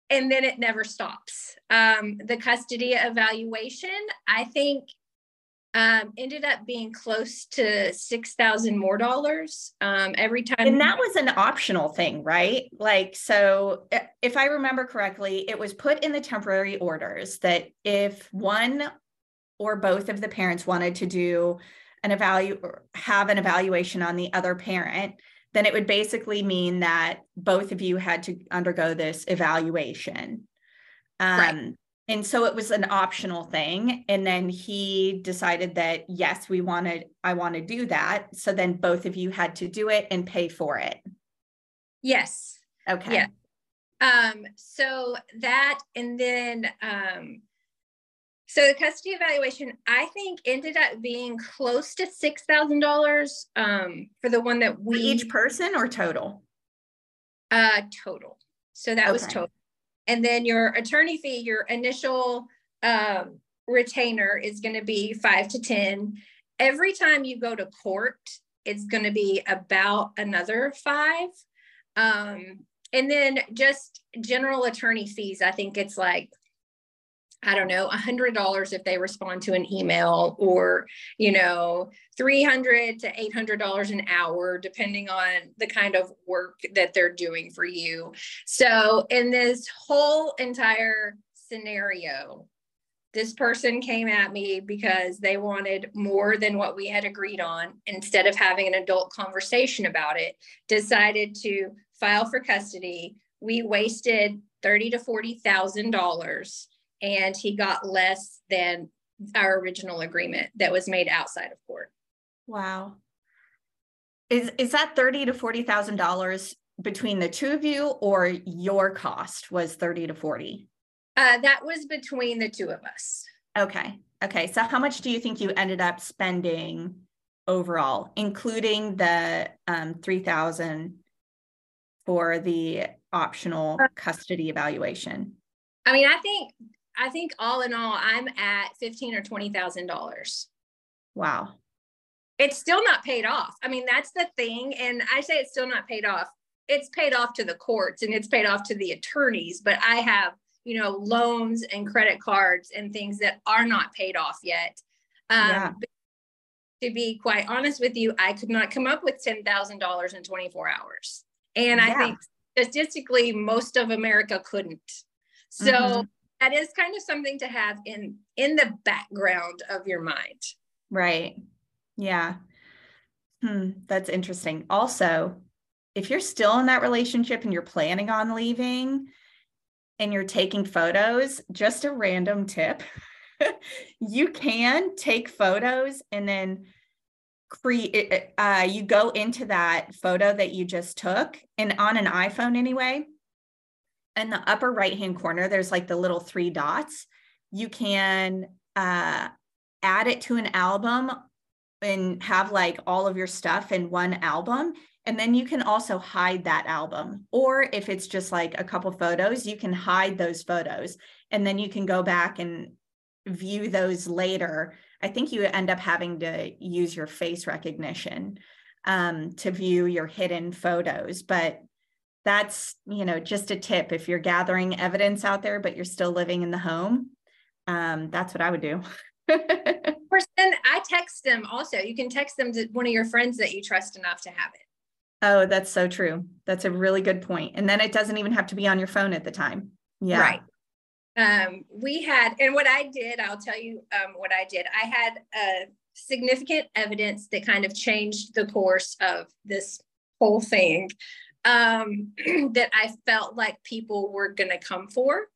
and then it never stops. Um, the custody evaluation, I think um, ended up being close to six thousand more dollars um, every time. And that was an optional thing, right? Like, so if I remember correctly, it was put in the temporary orders that if one or both of the parents wanted to do an evalu have an evaluation on the other parent, then it would basically mean that both of you had to undergo this evaluation. Um, right and so it was an optional thing and then he decided that yes we wanted i want to do that. So then both of you had to do it and pay for it. Yes. Okay. Yeah. Um so that and then um so the custody evaluation i think ended up being close to six thousand dollars um for the one that we for each person or total? Uh total. So that okay. was total and then your attorney fee, your initial um, retainer is going to be five to 10. Every time you go to court, it's going to be about another five. Um, and then just general attorney fees, I think it's like I don't know, a hundred dollars if they respond to an email or, you know, 300 to $800 an hour, depending on the kind of work that they're doing for you. So in this whole entire scenario, this person came at me because they wanted more than what we had agreed on instead of having an adult conversation about it decided to file for custody we wasted 30 to 40 thousand dollars and he got less than our original agreement that was made outside of court. Wow. Is is that thirty to forty thousand dollars between the two of you, or your cost was thirty to forty? Uh, that was between the two of us. Okay. Okay. So how much do you think you ended up spending overall, including the um, three thousand for the optional uh, custody evaluation? I mean, I think I think all in all, I'm at fifteen or twenty thousand dollars. Wow. It's still not paid off. I mean, that's the thing. And I say it's still not paid off. It's paid off to the courts and it's paid off to the attorneys, but I have, you know, loans and credit cards and things that are not paid off yet. Um, yeah. To be quite honest with you, I could not come up with $10,000 in 24 hours. And yeah. I think statistically, most of America couldn't. So mm-hmm. That is kind of something to have in in the background of your mind. Right. Yeah. Hmm, that's interesting. Also, if you're still in that relationship and you're planning on leaving and you're taking photos, just a random tip. <laughs> you can take photos and then create uh, you go into that photo that you just took and on an iphone anyway in the upper right hand corner there's like the little three dots. You can uh, add it to an album and have like all of your stuff in one album. And then you can also hide that album. Or if it's just like a couple photos you can hide those photos. And then you can go back and view those later. I think you end up having to use your face recognition um, to view your hidden photos. But that's you know just a tip. If you're gathering evidence out there but you're still living in the home um, that's what i would do. <laughs> Person i text them also. You can text them to one of your friends that you trust enough to have it. Oh that's so true. That's a really good point. point. And then it doesn't even have to be on your phone at the time. Yeah. Right. Um, we had and what i did i'll tell you um, what i did. I had a significant evidence that kind of changed the course of this whole thing um, <clears throat> that i felt like people were going to come for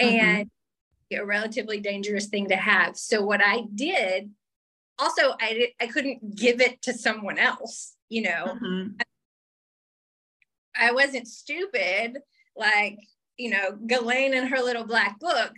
mm-hmm. and a relatively dangerous thing to have. So what I did, also I I couldn't give it to someone else, you know. Mm-hmm. I, I wasn't stupid like, you know, Ghislaine and her little black book.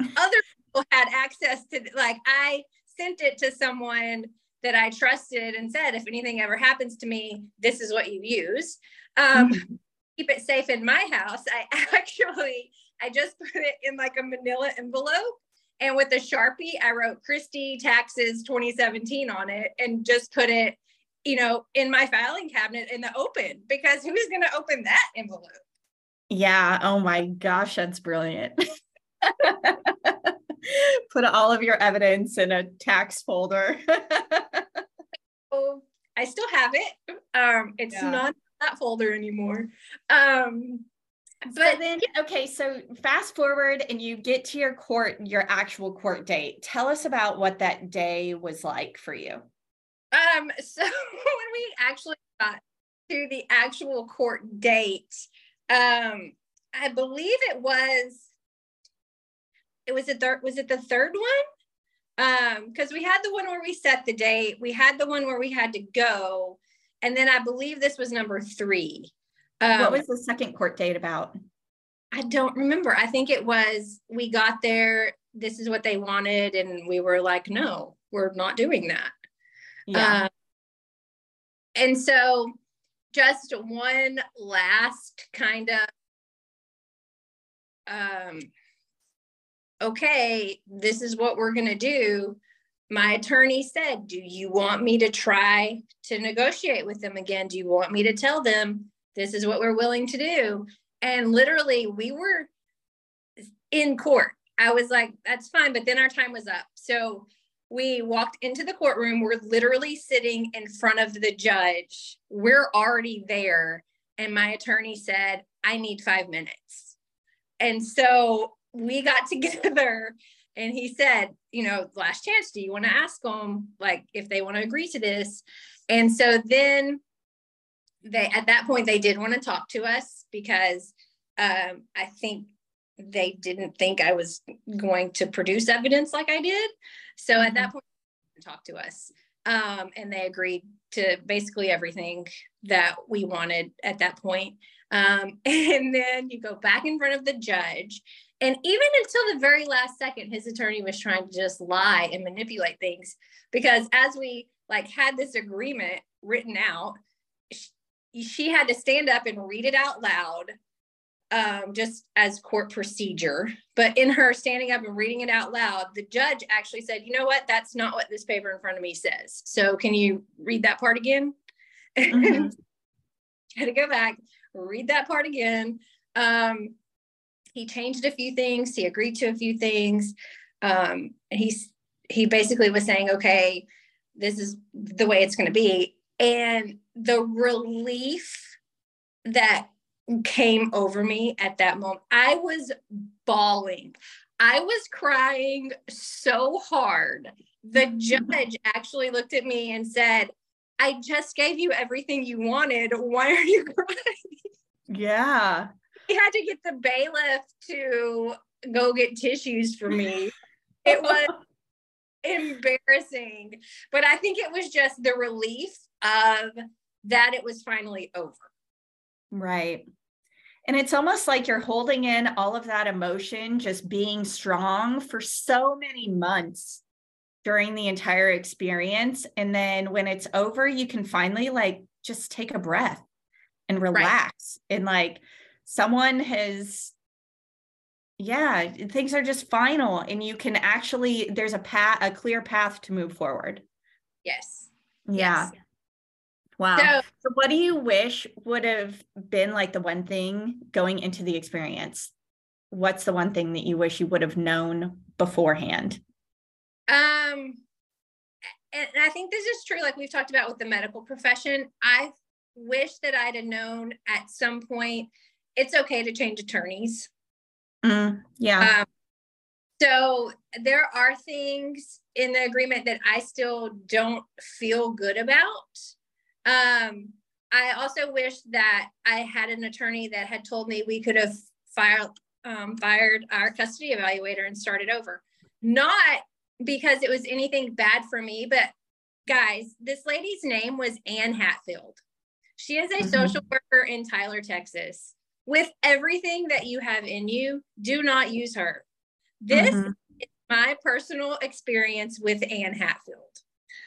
Other people had access to like I sent it to someone that I trusted and said, if anything ever happens to me, this is what you use. Um, mm-hmm. Keep it safe in my house. I <laughs> actually I just put it in like a manila envelope. And with a Sharpie, I wrote Kristi Taxes 2017 on it and just put it, you know, in my filing cabinet in the open because who's going to open that envelope? Yeah. Oh my gosh, that's brilliant. <laughs> put all of your evidence in a tax folder. <laughs> oh, I still have it. Um, it's yeah. not that folder anymore. Um, but then okay so fast forward and you get to your court your actual court date. Tell us about what that day was like for you. Um <laughs> so when we actually got to the actual court date um i believe it was it was the third was it the third one? Um because we had the one where we set the date. We had the one where we had to go and then i believe this was number three um, what was the second court date about? I don't remember. I think it was we got there, this is what they wanted, and we were like, no, we're not doing that. Yeah. Um, and so, just one last kind of um, okay, this is what we're going to do. My attorney said, Do you want me to try to negotiate with them again? Do you want me to tell them this is what we're willing to do. And literally, we were in court. I was like, that's fine. But then our time was up. So we walked into the courtroom. We're literally sitting in front of the judge. We're already there. And my attorney said, I need five minutes. And so we got <laughs> together and he said, you know, last chance, do you want to ask them like if they want to agree to this? And so then they at that point they did want to talk to us because um, I think they didn't think I was going to produce evidence like I did. So at that mm-hmm. point, talk to us. Um, and they agreed to basically everything that we wanted at that point. Um, <laughs> and then you go back in front of the judge. And even until the very last second, his attorney was trying to just lie and manipulate things because as we like had this agreement written out, she had to stand up and read it out loud um, just as court procedure. But in her standing up and reading it out loud, the judge actually said, you know what? That's not what this paper in front of me says. So can you read that part again? Mm-hmm. <laughs> Had to go back, read that part again. Um, he changed a few things. He agreed to a few things. Um, and he's he basically was saying, okay, this is the way it's going to be. And the relief that came over me at that moment, I was bawling. I was crying so hard. The judge actually looked at me and said, I just gave you everything you wanted. Why are you <laughs> crying? Yeah. He had to get the bailiff to go get tissues for me. It was <laughs> embarrassing. But I think it was just the relief of that it was finally over. Right. And it's almost like you're holding in all of that emotion, just being strong for so many months during the entire experience. And then when it's over, you can finally like just take a breath and relax. Right. And like someone has yeah things are just final and you can actually there's a path a clear path to move forward. Yes. Yeah. Yes. wow. So, so what do you wish would have been like the one thing going into the experience? What's the one thing that you wish you would have known beforehand? Um and i think this is true like we've talked about with the medical profession. I wish that i'd have known at some point it's okay to change attorneys Mm, yeah. Um, so there are things in the agreement that I still don't feel good about. Um, I also wish that I had an attorney that had told me we could have filed, um, fired our custody evaluator and started over. Not because it was anything bad for me, but guys, this lady's name was Ann Hatfield. She is a mm-hmm. social worker in Tyler, Texas with everything that you have in you, do not use her. This mm-hmm. is my personal experience with Ann Hatfield.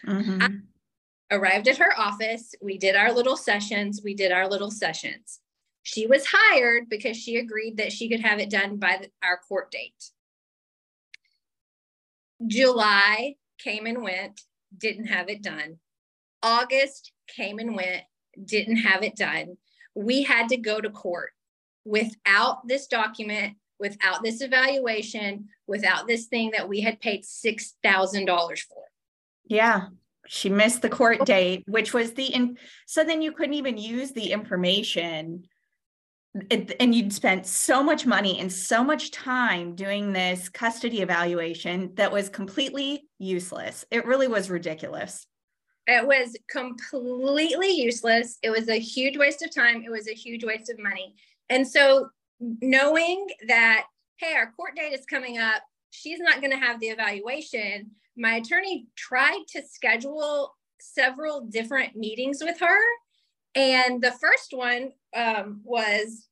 Mm-hmm. I arrived at her office. We did our little sessions. We did our little sessions. She was hired because she agreed that she could have it done by the, our court date. July came and went, didn't have it done. August came and went, didn't have it done. We had to go to court without this document, without this evaluation, without this thing that we had paid $6,000 for. Yeah. She missed the court date, which was the, in, so then you couldn't even use the information. It, and you'd spent so much money and so much time doing this custody evaluation that was completely useless. It really was ridiculous. It was completely useless. It was a huge waste of time. It was a huge waste of money. And so knowing that, hey, our court date is coming up, she's not going to have the evaluation. My attorney tried to schedule several different meetings with her. And the first one um, was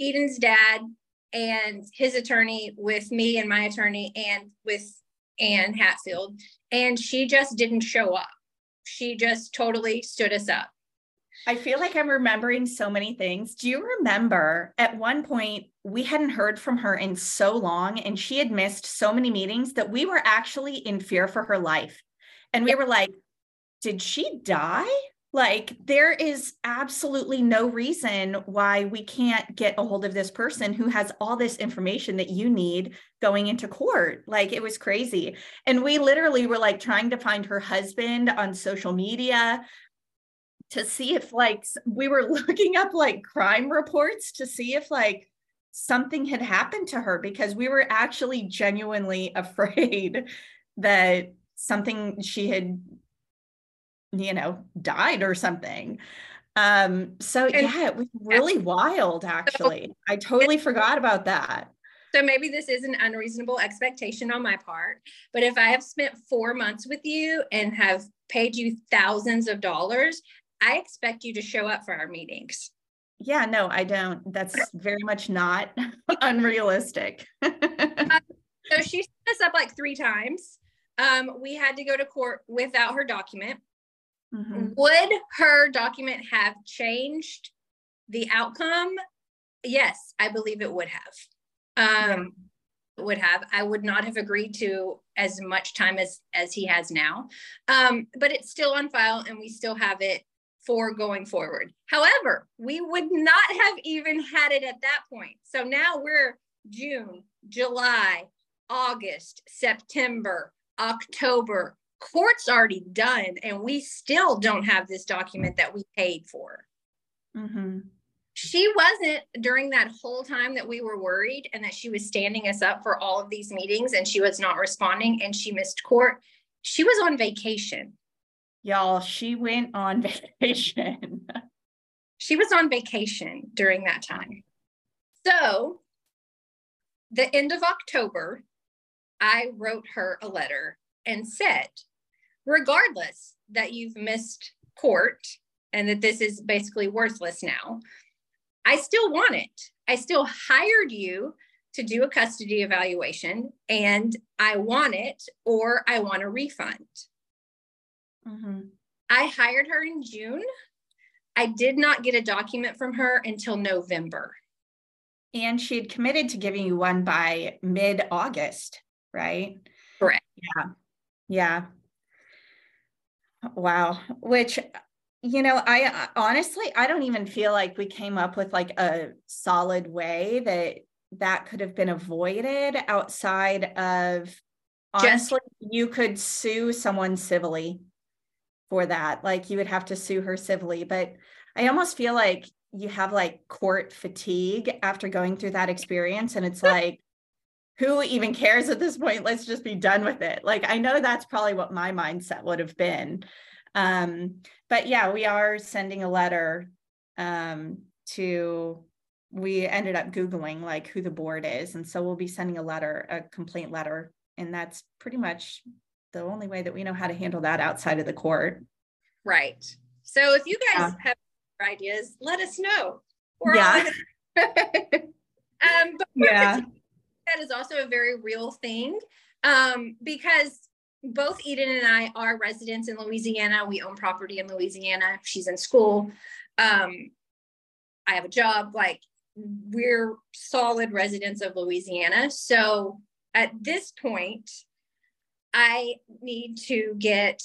Eden's dad and his attorney with me and my attorney and with Ann Hatfield. And she just didn't show up. She just totally stood us up. I feel like I'm remembering so many things. Do you remember at one point we hadn't heard from her in so long and she had missed so many meetings that we were actually in fear for her life. And we were like, did she die? Like, there is absolutely no reason why we can't get a hold of this person who has all this information that you need going into court. Like, it was crazy. And we literally were like trying to find her husband on social media to see if like we were <laughs> looking up like crime reports to see if like something had happened to her because we were actually genuinely <laughs> afraid that something she had you know died or something. Um so and, yeah it was really wild actually. So, i totally forgot about that. So maybe this is an unreasonable expectation on my part but if i have spent four months with you and have paid you thousands of dollars I expect you to show up for our meetings. Yeah, no, I don't. That's very much not <laughs> unrealistic. uh, <laughs> so she set us up like three times. Um, we had to go to court without her document. Mm-hmm. Would her document have changed the outcome? yes, I believe it would have. Um, yeah. Would have. I would not have agreed to as much time as as he has now, um, but it's still on file, and we still have it for going forward. However, we would not have even had it at that point. So now we're June, July, August, September, October. Court's already done, and we still don't have this document that we paid for. Mm-hmm she wasn't during that whole time that we were worried and that she was standing us up for all of these meetings and she was not responding and she missed court. She was on vacation. Y'all, she went on <laughs> vacation. she was on vacation during that time. So, the end of October, I wrote her a letter and said, regardless that you've missed court and that this is basically worthless now, I still want it. I still hired you to do a custody evaluation and I want it or I want a refund. Mm-hmm. I hired her in June. I did not get a document from her until November. And she had committed to giving you one by mid August, right? Correct. Yeah. Yeah. Wow. Which you know i honestly i don't even feel like we came up with like a solid way that that could have been avoided outside of honestly Just, you could sue someone civilly for that like you would have to sue her civilly but i almost feel like you have like court fatigue after going through that experience and it's like who even cares at this point let's just be done with it like i know that's probably what my mindset would have been um, but yeah, we are sending a letter um, to, we ended up Googling like who the board is. And so we'll be sending a letter, a complaint letter. And that's pretty much the only way that we know how to handle that outside of the court. Right. So if you guys yeah. have ideas, let us know. We're yeah. <laughs> um, but yeah. that is also a very real thing um, because both Eden and I are residents in Louisiana. We own property in Louisiana. She's in school. Um, I have a job. Like we're solid residents of Louisiana. So at this point, I need to get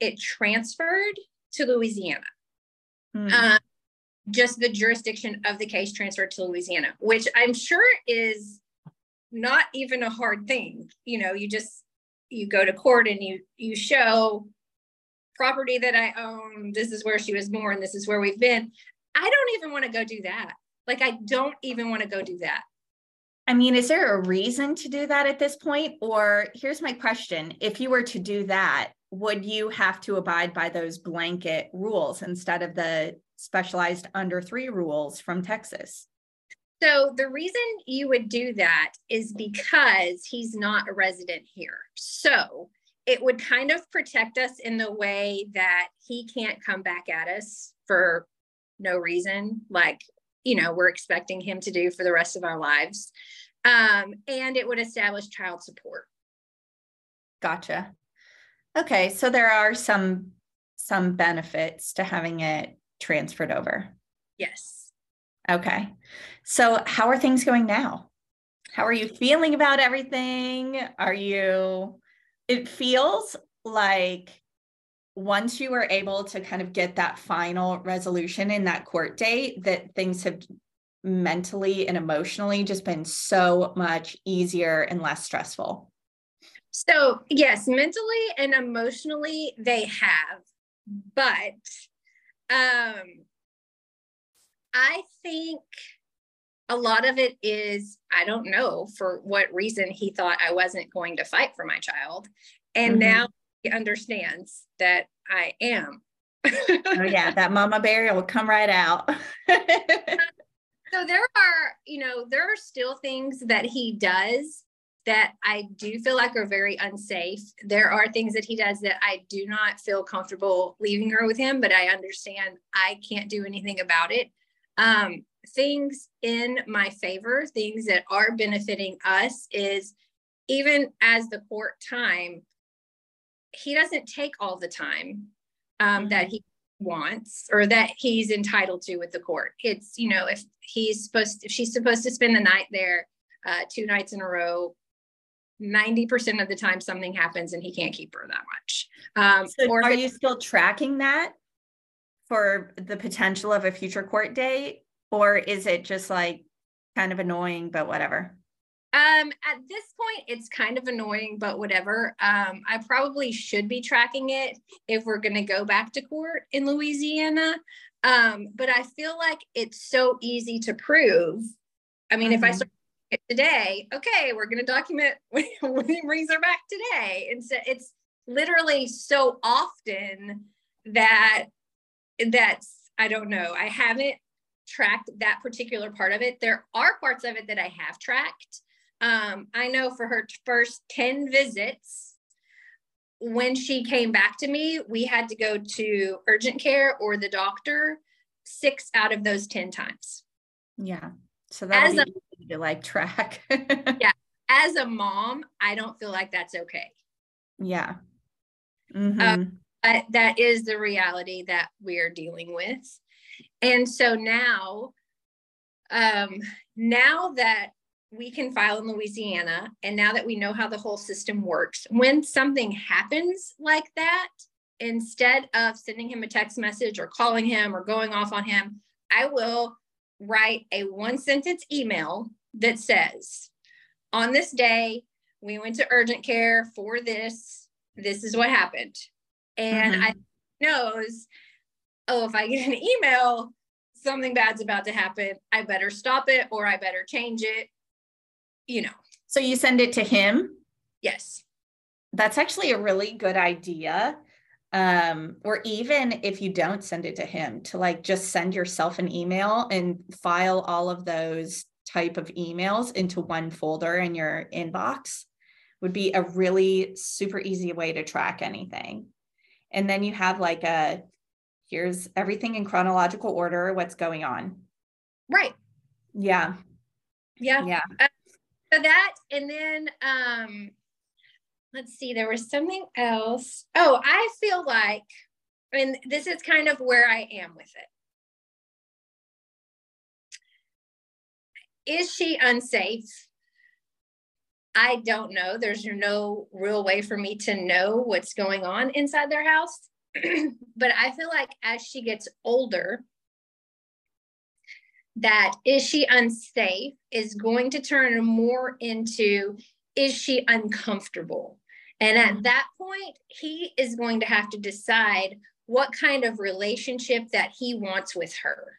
it transferred to Louisiana. Mm. Uh, just the jurisdiction of the case transferred to Louisiana, which I'm sure is not even a hard thing. You know, you just you go to court and you you show property that I own. This is where she was born. This is where we've been. I don't even want to go do that. Like I don't even want to go do that. I mean, is there a reason to do that at this point? Or here's my question if you were to do that, would you have to abide by those blanket rules instead of the specialized under three rules from Texas? So the reason you would do that is because he's not a resident here. So it would kind of protect us in the way that he can't come back at us for no reason, like, you know, we're expecting him to do for the rest of our lives. Um, and it would establish child support. Gotcha. Okay, so there are some some benefits to having it transferred over. Yes. Okay. So, how are things going now? How are you feeling about everything? Are you, it feels like once you were able to kind of get that final resolution in that court date, that things have mentally and emotionally just been so much easier and less stressful. So, yes, mentally and emotionally, they have. But um, I think a lot of it is I don't know for what reason he thought I wasn't going to fight for my child. And mm-hmm. now understands that I am. oh yeah, that mama bear will come right out. <laughs> so there are, you know, there are still things that he does that I do feel like are very unsafe. There are things that he does that I do not feel comfortable leaving her with him, but I understand I can't do anything about it. Um, things in my favor, things that are benefiting us is even as the court time, he doesn't take all the time um, mm-hmm. that he wants or that he's entitled to with the court. It's, you know, if he's supposed to, if she's supposed to spend the night there uh, two nights in a row, 90% of the time something happens and he can't keep her that much. Um, so or are you still tracking that for the potential of a future court date? Or is it just like kind of annoying, but whatever? Um, at this point, it's kind of annoying, but whatever. Um, I probably should be tracking it if we're going to go back to court in Louisiana. Um, but I feel like it's so easy to prove. I mean, mm-hmm. if I mm-hmm. start today, okay, we're going to document when, <laughs> when he brings her back today. And so it's literally so often that that's, I don't know, I haven't tracked that particular part of it. There are parts of it that I have tracked. Um, I know for her first 10 visits, when she came back to me, we had to go to urgent care or the doctor six out of those 10 times. Yeah. So that's easy to like track. <laughs> yeah. As a mom, I don't feel like that's okay. Yeah. Mm-hmm. Um, but that is the reality that we're dealing with. And so now, um, now that we can file in Louisiana, and now that we know how the whole system works, when something happens like that, instead of sending him a text message or calling him or going off on him, I will write a one sentence email that says, on this day, we went to urgent care for this. This is what happened. And mm-hmm. I knows, oh, if I get an email, something bad's about to happen. I better stop it or I better change it. You know. So you send it to him? Yes. That's actually a really good idea. Um, or even if you don't send it to him to like just send yourself an email and file all of those type of emails into one folder in your inbox would be a really super easy way to track anything. And then you have like a here's everything in chronological order. What's going on? Right. Yeah. Yeah. Yeah. Uh, so that and then um let's see, there was something else. Oh, I feel like, and this is kind of where I am with it. Is she unsafe? I don't know. There's no real way for me to know what's going on inside their house. <clears throat> but I feel like as she gets older, that is she unsafe is going to turn more into is she uncomfortable? And at that point, he is going to have to decide what kind of relationship that he wants with her.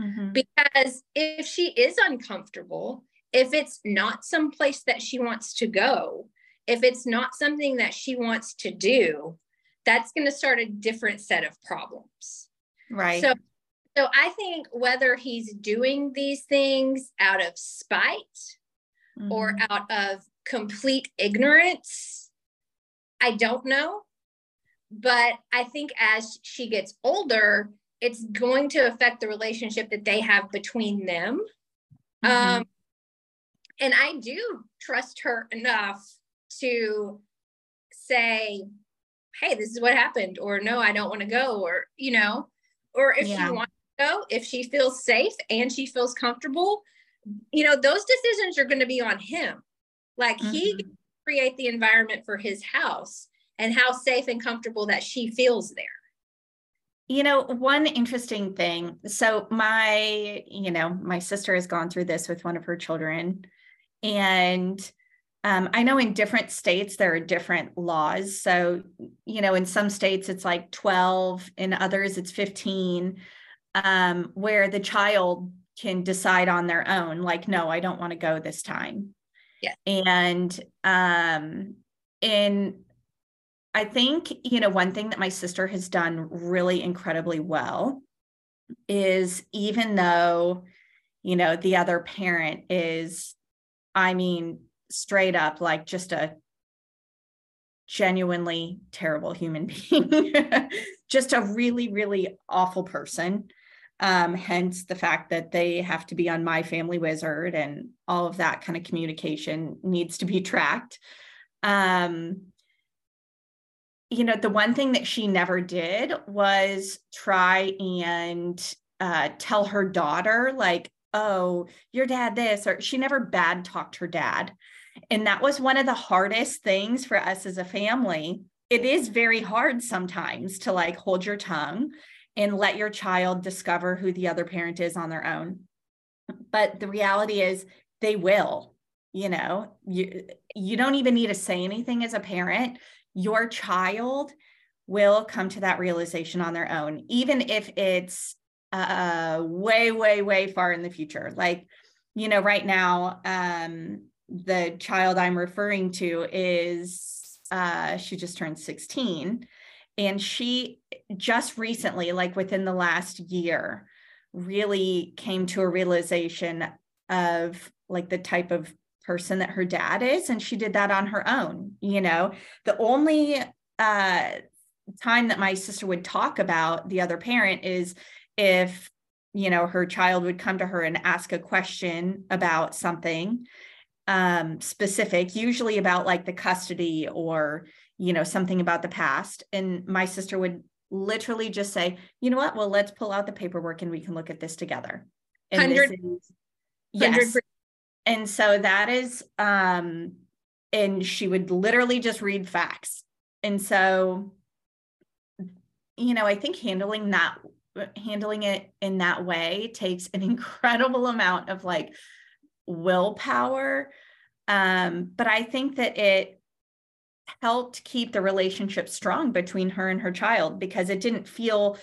Mm-hmm. Because if she is uncomfortable, if it's not some place that she wants to go, if it's not something that she wants to do, that's going to start a different set of problems. Right. So so I think whether he's doing these things out of spite mm-hmm. or out of complete ignorance, I don't know. But I think as she gets older, it's going to affect the relationship that they have between them. Mm-hmm. Um, and I do trust her enough to say, hey, this is what happened, or no, I don't want to go, or, you know, or if yeah. she wants go, if she feels safe and she feels comfortable, you know, those decisions are going to be on him. Like mm-hmm. he create the environment for his house and how safe and comfortable that she feels there. You know, one interesting thing. So, my, you know, my sister has gone through this with one of her children. And um, I know in different states there are different laws. So, you know, in some states it's like 12, in others it's 15, um, where the child can decide on their own, like, no, I don't want to go this time. Yeah. And um in I think, you know, one thing that my sister has done really incredibly well is even though, you know, the other parent is, I mean, straight up like just a genuinely terrible human <laughs> being, just a really, really awful person. Um, hence the fact that they have to be on my family wizard and all of that kind of communication needs to be <laughs> tracked. Um, you know, the one thing that she never did was try and uh, tell her daughter, like, oh, your dad this, or she never bad talked her dad. And that was one of the hardest things for us as a family. It is very hard sometimes to like hold your tongue and let your child discover who the other parent is on their own. But the reality is they will, you know, you you don't even need to say anything as a parent. Your child will come to that realization on their own, even if it's uh, way, way, way far in the future. Like, you know, right now, um, the child I'm referring to is uh, she just turned 16. And she just recently, like within the last year, really came to a realization of like the type of person that her dad is. And she did that on her own. You know, the only uh, time that my sister would talk about the other parent is if you know her child would come to her and ask a question about something um, specific usually about like the custody or you know something about the past. And my sister would literally just say you know what? Well let's pull out the paperwork and we can look at this together. And 100, is, yes. and so that is um and she would literally just read facts. And so you know i think handling that handling it in that way takes an <laughs> incredible amount of like willpower. Um, but i think that it helped keep the relationship strong between her and her child because it didn't feel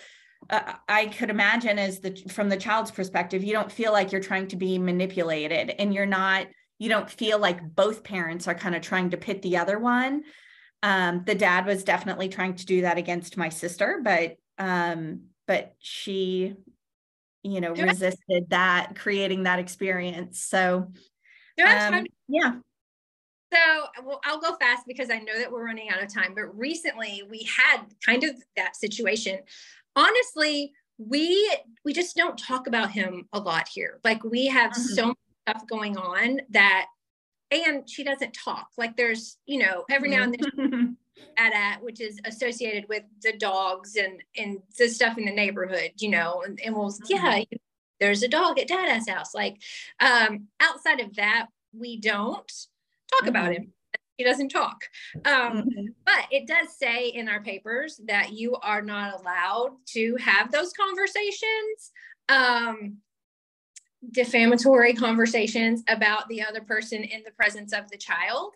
uh, i could imagine as the from the child's perspective you don't feel like you're trying to be manipulated and you're not you don't feel like both parents are kind of trying to pit the other one. Um, the dad was definitely trying to do that against my sister but um, but she you know resisted that creating that experience. So um, yeah so well, I'll go fast because I know that we're running out of time. But recently we had kind of that situation. Honestly, we we just don't talk about him a lot here. Like we have mm-hmm. so much stuff going on that and she doesn't talk. Like there's, you know, every now and then <laughs> at at which is associated with the dogs and and the stuff in the neighborhood you know and, and we'll mm-hmm. yeah there's a dog at dada's house like um outside of that we don't talk mm-hmm. about him he doesn't talk um mm-hmm. but it does say in our papers that you are not allowed to have those conversations um defamatory conversations about the other person in the presence of the child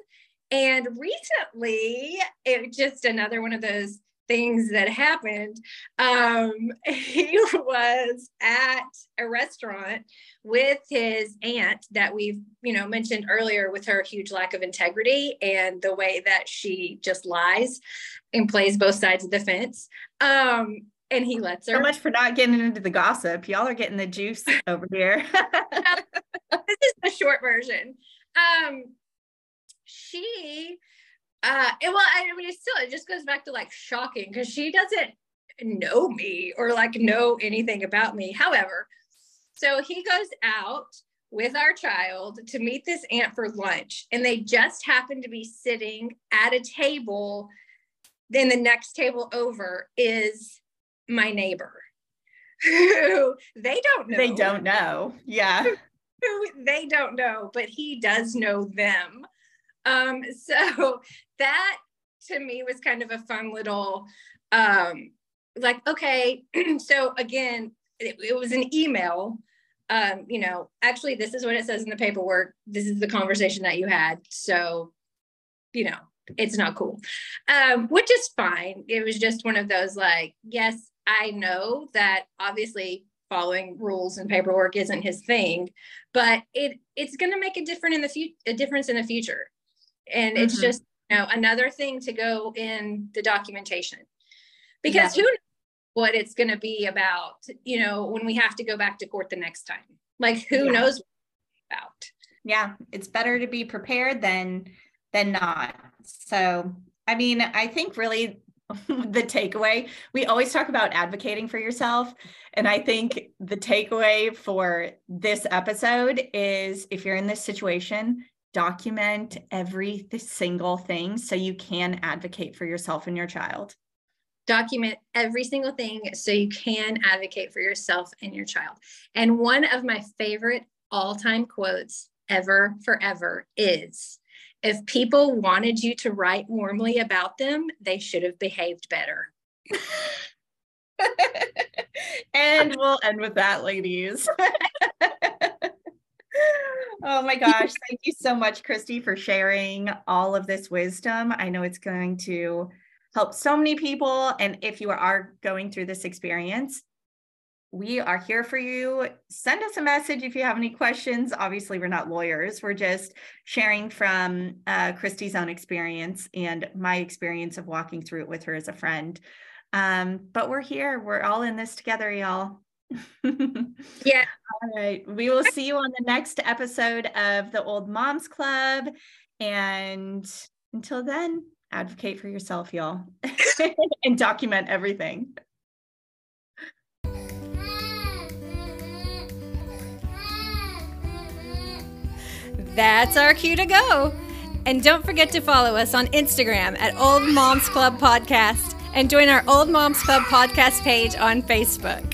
and recently, it just another one of those things that happened. Um, <laughs> he was at a restaurant with his aunt that we've, you know, mentioned earlier with her huge lack of integrity and the way that she just lies and plays both sides of the fence. Um, and he lets her. So much for not getting into the gossip. Y'all are getting the juice <laughs> over here. <laughs> this is the short version. Um, she uh and well I mean it's still it just goes back to like shocking because she doesn't know me or like know anything about me. However, so he goes out with our child to meet this aunt for lunch and they just happen to be sitting at a table. Then the next table over is my neighbor <laughs> who they don't know. they don't know. Yeah. <laughs> Who they don't know but he does know them um, <laughs> so that to me was kind of a fun little, um, like, okay, <clears throat> so again, it, it was an email. Um, you know, actually, this is what it says in the paperwork. This is the conversation that you had. So, you know, it's not cool, um, which is fine. It was just one of those like, yes, I know that obviously following rules and paperwork isn't his thing, but it it's going to make a difference in the future, a difference in the future and mm-hmm. it's just you know another thing to go in the documentation because yeah. who knows what it's going to be about you know when we have to go back to court the next time like who yeah. knows about yeah it's better to be prepared than than not so i mean i think really <laughs> the takeaway we always talk about advocating for yourself and i think the takeaway for this episode is if you're in this situation document every single thing so you can advocate for yourself and your child. Document every single thing so you can advocate for yourself and your child. And one of my favorite all time quotes ever, forever is if people wanted you to write warmly about them, they should have behaved better. <laughs> and we'll end with that, ladies. <laughs> oh my gosh. Thank you so much, Kristi, for sharing all of this wisdom. I know it's going to help so many people. And if you are going through this experience, we are here for you. Send us a message if you have any questions. Obviously, we're not lawyers. We're just sharing from uh, Kristi's own experience and my experience of walking through it with her as a friend. Um, but we're here. We're all in this together, y'all. <laughs> yeah. All right. We will see you on the next episode of the Old Moms Club. And until then, advocate for yourself, y'all, <laughs> and document everything. That's our cue to go. And don't forget to follow us on Instagram at Old Moms Club Podcast and join our Old Moms Club podcast page on Facebook.